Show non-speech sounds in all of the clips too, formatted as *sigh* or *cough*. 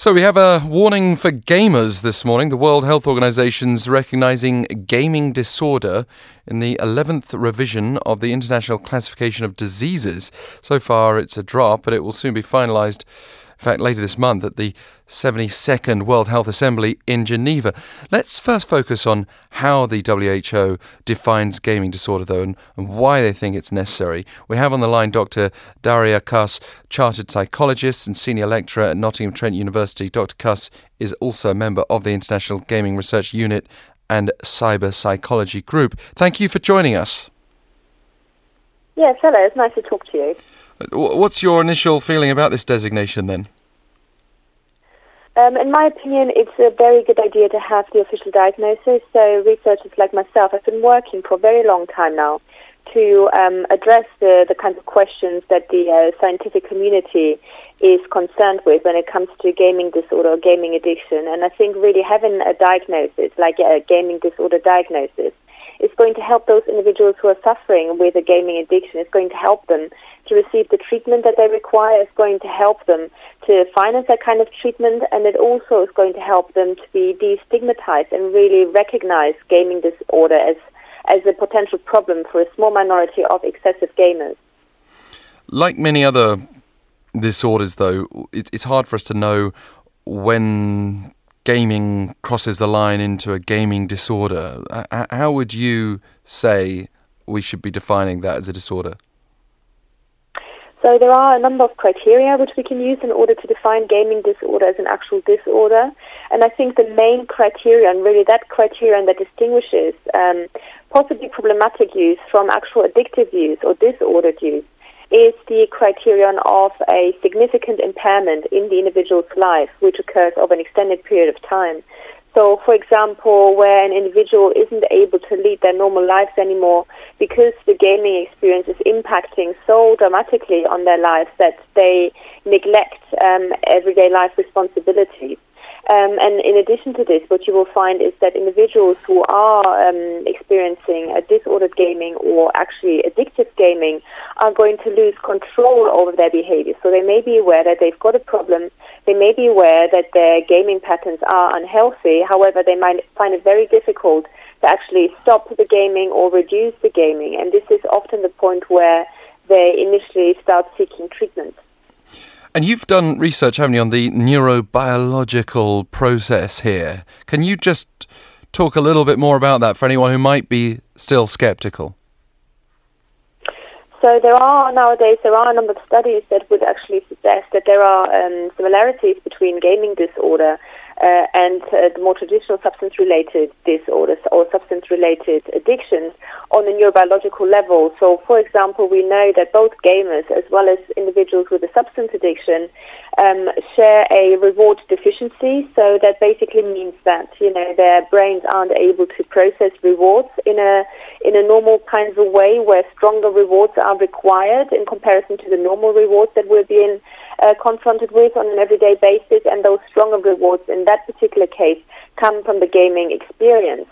So, we have a warning for gamers this morning. The World Health Organization's recognizing gaming disorder in the 11th revision of the International Classification of Diseases. So far, it's a draft, but it will soon be finalized in fact, later this month at the 72nd World Health Assembly in Geneva. Let's first focus on how the WHO defines gaming disorder, though, and, and why they think it's necessary. We have on the line Dr. Daria Kuss, chartered psychologist and senior lecturer at Nottingham Trent University. Dr. Kuss is also a member of the International Gaming Research Unit and Cyber Psychology Group. Thank you for joining us. Yes, hello. It's nice to talk to you. Uh, what's your initial feeling about this designation then? Um, in my opinion, it's a very good idea to have the official diagnosis. So, researchers like myself have been working for a very long time now to um, address the, the kinds of questions that the uh, scientific community is concerned with when it comes to gaming disorder or gaming addiction. And I think really having a diagnosis, like a gaming disorder diagnosis, is going to help those individuals who are suffering with a gaming addiction. It's going to help them to receive the treatment that they require. It's going to help them to finance that kind of treatment, and it also is going to help them to be destigmatized and really recognize gaming disorder as as a potential problem for a small minority of excessive gamers. Like many other disorders, though, it's hard for us to know when gaming crosses the line into a gaming disorder. How would you say we should be defining that as a disorder? So there are a number of criteria which we can use in order to define gaming disorder as an actual disorder. And I think the main criterion, really that criterion that distinguishes um, possibly problematic use from actual addictive use or disordered use, is the criterion of a significant impairment in the individual's life, which occurs over an extended period of time. So, for example, where an individual isn't able to lead their normal lives anymore because the gaming experience is impacting so dramatically on their lives that they neglect um, everyday life responsibilities. Um, and in addition to this, what you will find is that individuals who are um, experiencing a disordered gaming or actually addictive gaming are going to lose control over their behavior. So they may be aware that they've got a problem. They may be aware that their gaming patterns are unhealthy. However, they might find it very difficult to actually stop the gaming or reduce the gaming. And this is often the point where they initially start seeking treatment. And you've done research, haven't you, on the neurobiological process here. Can you just talk a little bit more about that for anyone who might be still skeptical? So there are nowadays there are a number of studies that would actually suggest that there are um, similarities between gaming disorder uh, and uh, the more traditional substance-related disorders or substance-related addictions on a neurobiological level. So, for example, we know that both gamers as well as individuals with a substance addiction um, share a reward deficiency. So that basically means that you know their brains aren't able to process rewards in a in a normal kind of way, where stronger rewards are required in comparison to the normal rewards that we're being uh, confronted with on an everyday basis, and those stronger rewards in that particular case come from the gaming experience.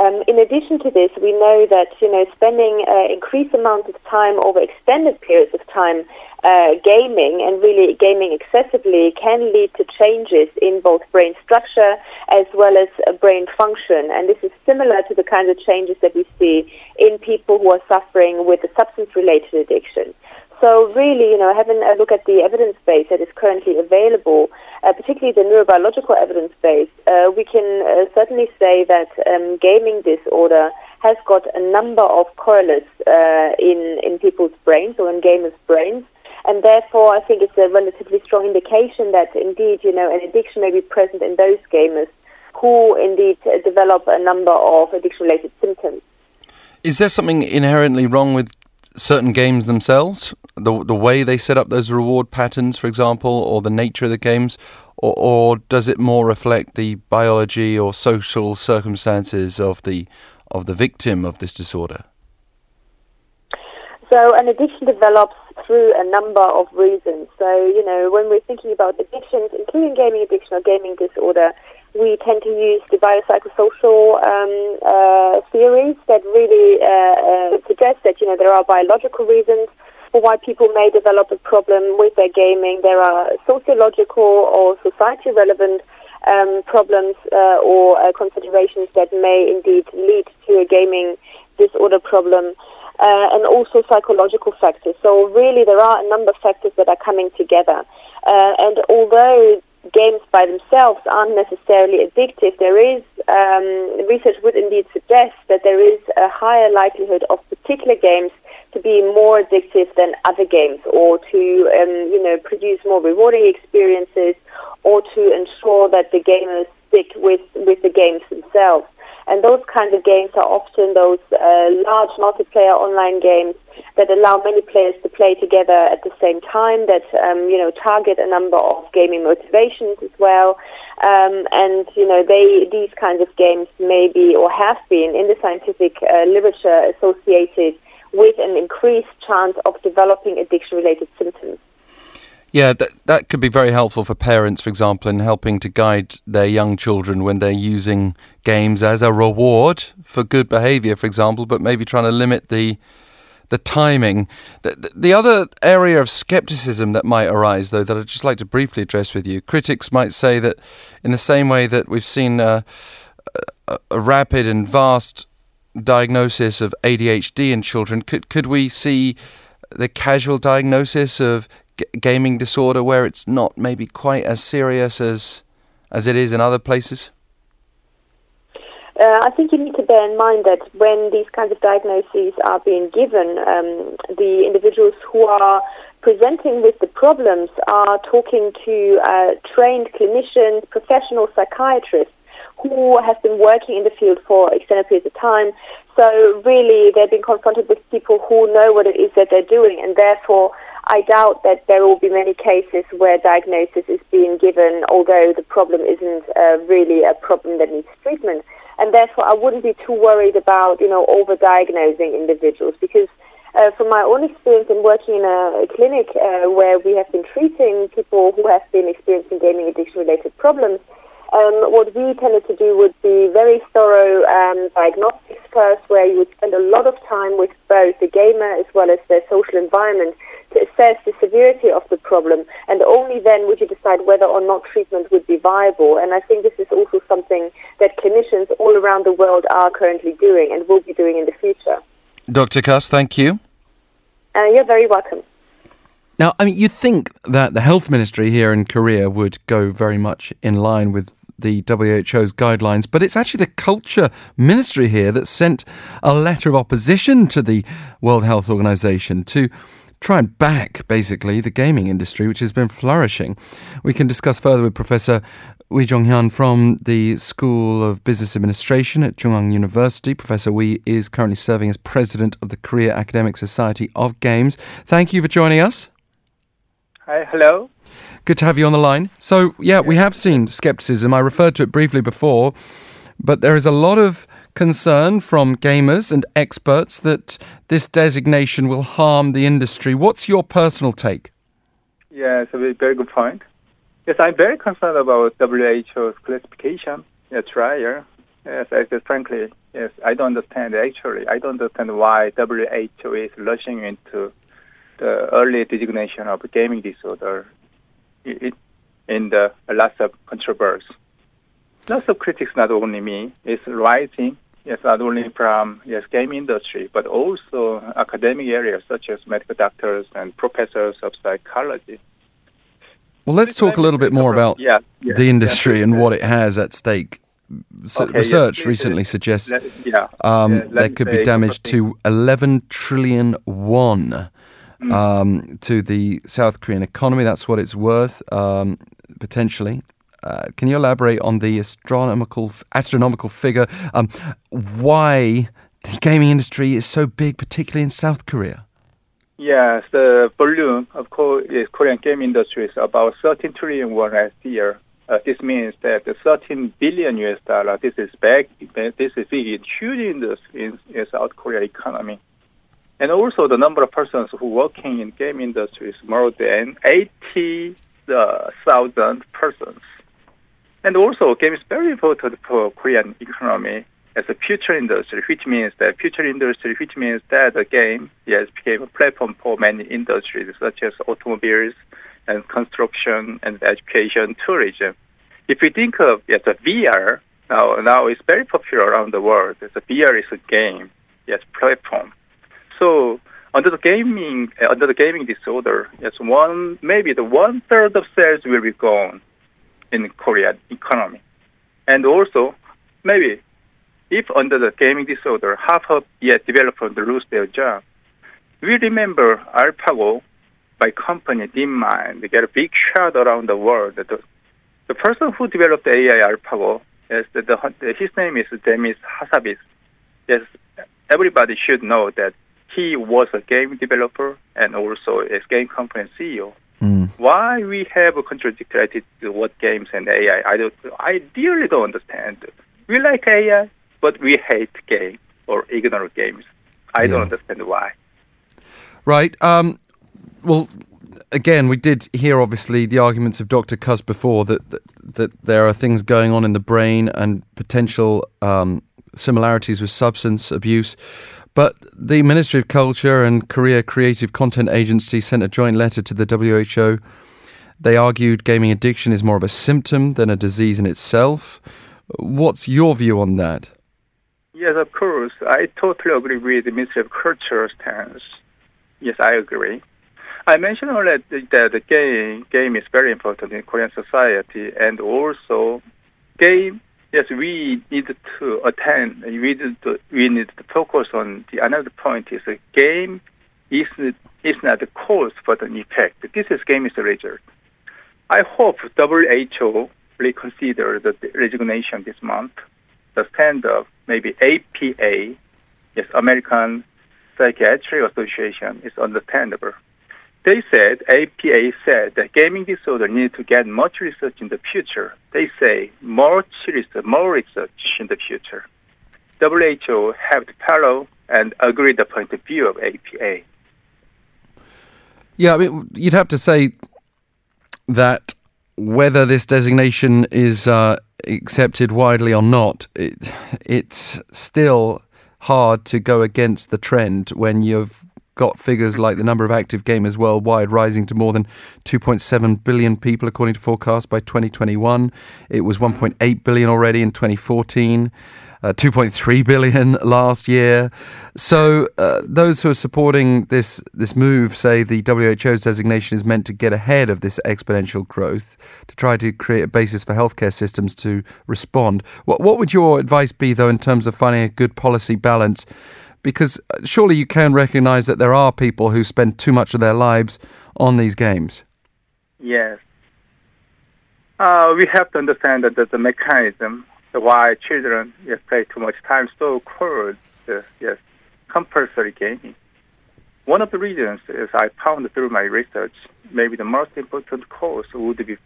Um, in addition to this, we know that you know spending uh, increased amounts of time over extended periods of time uh, gaming and really gaming excessively can lead to changes in both brain structure as well as uh, brain function. And this is similar to the kinds of changes that we see in people who are suffering with a substance-related addiction. So really, you know, having a look at the evidence base that is currently available, uh, particularly the neurobiological evidence base, uh, we can uh, certainly say that um, gaming disorder has got a number of correlates uh, in in people's brains or in gamers' brains. And therefore, I think it's a relatively strong indication that indeed, you know, an addiction may be present in those gamers who indeed develop a number of addiction-related symptoms. Is there something inherently wrong with certain games themselves, the the way they set up those reward patterns, for example, or the nature of the games, or, or does it more reflect the biology or social circumstances of the of the victim of this disorder? So, an addiction develops through a number of reasons. So, you know, when we're thinking about addictions, including gaming addiction or gaming disorder, we tend to use the biopsychosocial um, uh, theories that really uh, uh, suggest that you know there are biological reasons why people may develop a problem with their gaming. There are sociological or society relevant um, problems uh, or uh, considerations that may indeed lead to a gaming disorder problem. Uh, and also psychological factors. So really, there are a number of factors that are coming together. Uh, and although games by themselves aren't necessarily addictive, there is um, research would indeed suggest that there is a higher likelihood of particular games to be more addictive than other games, or to um, you know produce more rewarding experiences, or to ensure that the gamers stick with with the games themselves. And those kinds of games are often those uh, large multiplayer online games that allow many players to play together at the same time, that um, you know target a number of gaming motivations as well. Um, and you know they these kinds of games may be or have been in the scientific uh, literature associated with an increased chance of developing addiction-related symptoms. Yeah, that, that could be very helpful for parents, for example, in helping to guide their young children when they're using games as a reward for good behavior, for example, but maybe trying to limit the the timing. The, the other area of skepticism that might arise, though, that I'd just like to briefly address with you, critics might say that in the same way that we've seen a, a rapid and vast diagnosis of ADHD in children, could could we see the casual diagnosis of g- gaming disorder where it's not maybe quite as serious as as it is in other places? Uh, I think you need to bear in mind that when these kinds of diagnoses are being given, um, the individuals who are presenting with the problems are talking to uh, trained clinicians, professional psychiatrists who have been working in the field for extended periods of time. So really, they're being confronted with people who know what it is that they're doing, and therefore I doubt that there will be many cases where diagnosis is being given, although the problem isn't uh, really a problem that needs treatment. And therefore, I wouldn't be too worried about, you know, over-diagnosing individuals because uh, from my own experience in working in a, a clinic uh, where we have been treating people who have been experiencing gaming addiction-related problems, um, what we tended to do would be very thorough um, diagnostics first, where you would spend a lot of time with both the gamer as well as their social environment to assess the severity of the problem, and only then would you decide whether or not treatment would be viable. And I think this is also something that clinicians all around the world are currently doing and will be doing in the future. Dr. Kuss, thank you. Uh, you're very welcome. Now, I mean, you'd think that the health ministry here in Korea would go very much in line with the WHO's guidelines, but it's actually the culture ministry here that sent a letter of opposition to the World Health Organization to try and back basically the gaming industry, which has been flourishing. We can discuss further with Professor Wi Jong Hyun from the School of Business Administration at Chungang University. Professor Wi is currently serving as president of the Korea Academic Society of Games. Thank you for joining us. Hi, hello. Good to have you on the line. So, yeah, we have seen skepticism. I referred to it briefly before, but there is a lot of concern from gamers and experts that this designation will harm the industry. What's your personal take? Yeah, it's a very good point. Yes, I'm very concerned about WHO's classification. Yes, trial. Yes, I said frankly, yes, I don't understand actually. I don't understand why WHO is rushing into the early designation of gaming disorder it, in the lots of controversy. Lots of critics, not only me, is rising. Yes, not only from yes game industry, but also academic areas such as medical doctors and professors of psychology. Well, let's talk a little bit more about yeah, yeah, the industry yeah, and what it has at stake. okay, research recently suggests let, um, there could be damage to 11 trillion won mm. um, to the South Korean economy. That's what it's worth, um, potentially. Uh, can you elaborate on the astronomical astronomical figure? Um, why the gaming industry is so big, particularly in South Korea? Yes, the volume of Korean game industry is about 13 trillion won last year. Uh, this means that the 13 billion US dollar. This is big. This is big, huge industry in, in South Korea economy. And also the number of persons who working in game industry is more than 80,000 persons. And also game is very important for Korean economy. as a future industry, which means that future industry, which means that the game yes became a platform for many industries such as automobiles and construction and education, tourism. If we think of yes, a VR now now it's very popular around the world. A VR is a game, yes, platform. So under the gaming uh, under the gaming disorder, yes, one maybe the one third of sales will be gone in Korean economy, and also maybe if under the gaming disorder, half of yet developers lose their job. We remember AlphaGo by company DeepMind. They get a big shot around the world. The, the person who developed the AI AlphaGo, yes, the, the, his name is Demis Hassabis. Yes, everybody should know that he was a game developer and also a game company CEO. Mm. Why we have a contradictory to what games and AI? I don't. I really don't understand. We like AI, but we hate game or ignore games. I yeah. don't understand why. Right. Um, well, again, we did hear obviously the arguments of Dr. Kuss before that, that, that there are things going on in the brain and potential um, similarities with substance abuse. But the Ministry of Culture and Korea Creative Content Agency sent a joint letter to the WHO. They argued gaming addiction is more of a symptom than a disease in itself. What's your view on that? Yes, of course. I totally agree with the Ministry of Culture stance. Yes, I agree. I mentioned already that the game game is very important in Korean society, and also game. Yes, we need to attend. We need to we need to focus on the another point is the game is is not the cause but an effect. This is game is the result. I hope WHO reconsider the resignation this month the stand of maybe APA, yes, American Psychiatric Association, is understandable. They said, APA said that gaming disorder needs to get much research in the future. They say more research, more research in the future. WHO have follow and agree the point of view of APA. Yeah, I mean, you'd have to say that whether this designation is uh, accepted widely or not, it, it's still hard to go against the trend when you've got figures like the number of active gamers worldwide rising to more than 2.7 billion people according to forecasts by 2021. It was 1.8 billion already in 2014 uh, 2.3 billion *laughs* last year. So uh, those who are supporting this this move say the WHO's designation is meant to get ahead of this exponential growth to try to create a basis for healthcare systems to respond. What what would your advice be though in terms of finding a good policy balance? Because uh, surely you can recognize that there are people who spend too much of their lives on these games. Yes. Uh, we have to understand that the mechanism why children yes, play too much time so called uh, yes compulsory gaming. One of the reasons is I found through my research maybe the most important cause would be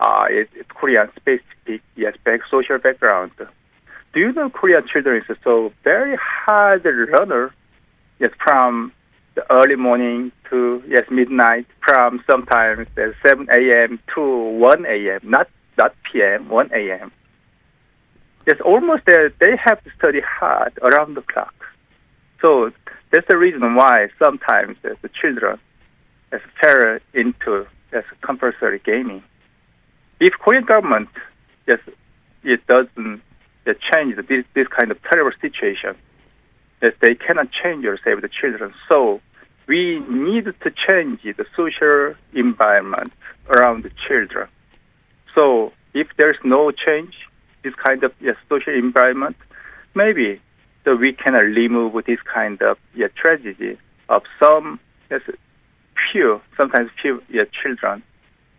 uh, it, it Korean specific yes back, social background. Do you know Korean children is so very hard runner yes from the early morning to yes midnight from sometimes uh, 7 a.m. to 1 a.m. not not p.m. 1 a.m. It's almost there. They have to study hard around the clock. So that's the reason why sometimes uh, the children is fell into as compulsory gaming. If Korean government yes it doesn't change this this kind of terrible situation, that they cannot change or save the children. So we need to change the social environment around the children. So if there's no change, this kind of yes, social environment, maybe so we can remove this kind of yeah, tragedy of some yes, few, sometimes few yeah, children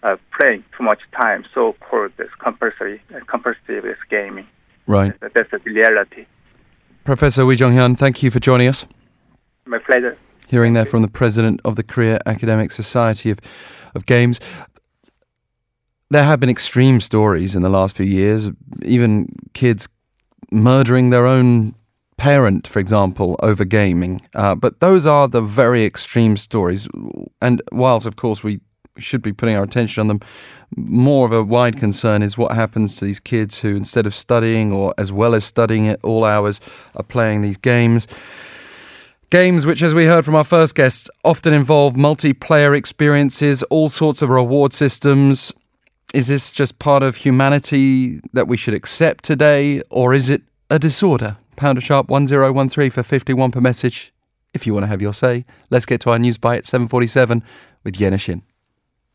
uh, playing too much time, so-called this compulsory uh, compulsive gaming. Right. That's the reality. Professor Wi Jong Hyun, thank you for joining us. My pleasure. Hearing there from the president of the Korea Academic Society of, of Games there have been extreme stories in the last few years, even kids murdering their own parent, for example, over gaming. Uh, but those are the very extreme stories. And whilst, of course, we we should be putting our attention on them. More of a wide concern is what happens to these kids who, instead of studying or as well as studying at all hours, are playing these games. Games which, as we heard from our first guest, often involve multiplayer experiences, all sorts of reward systems. Is this just part of humanity that we should accept today, or is it a disorder? Pounder sharp 1013 for 51 per message if you want to have your say. Let's get to our news bite at 747 with Yena Shin.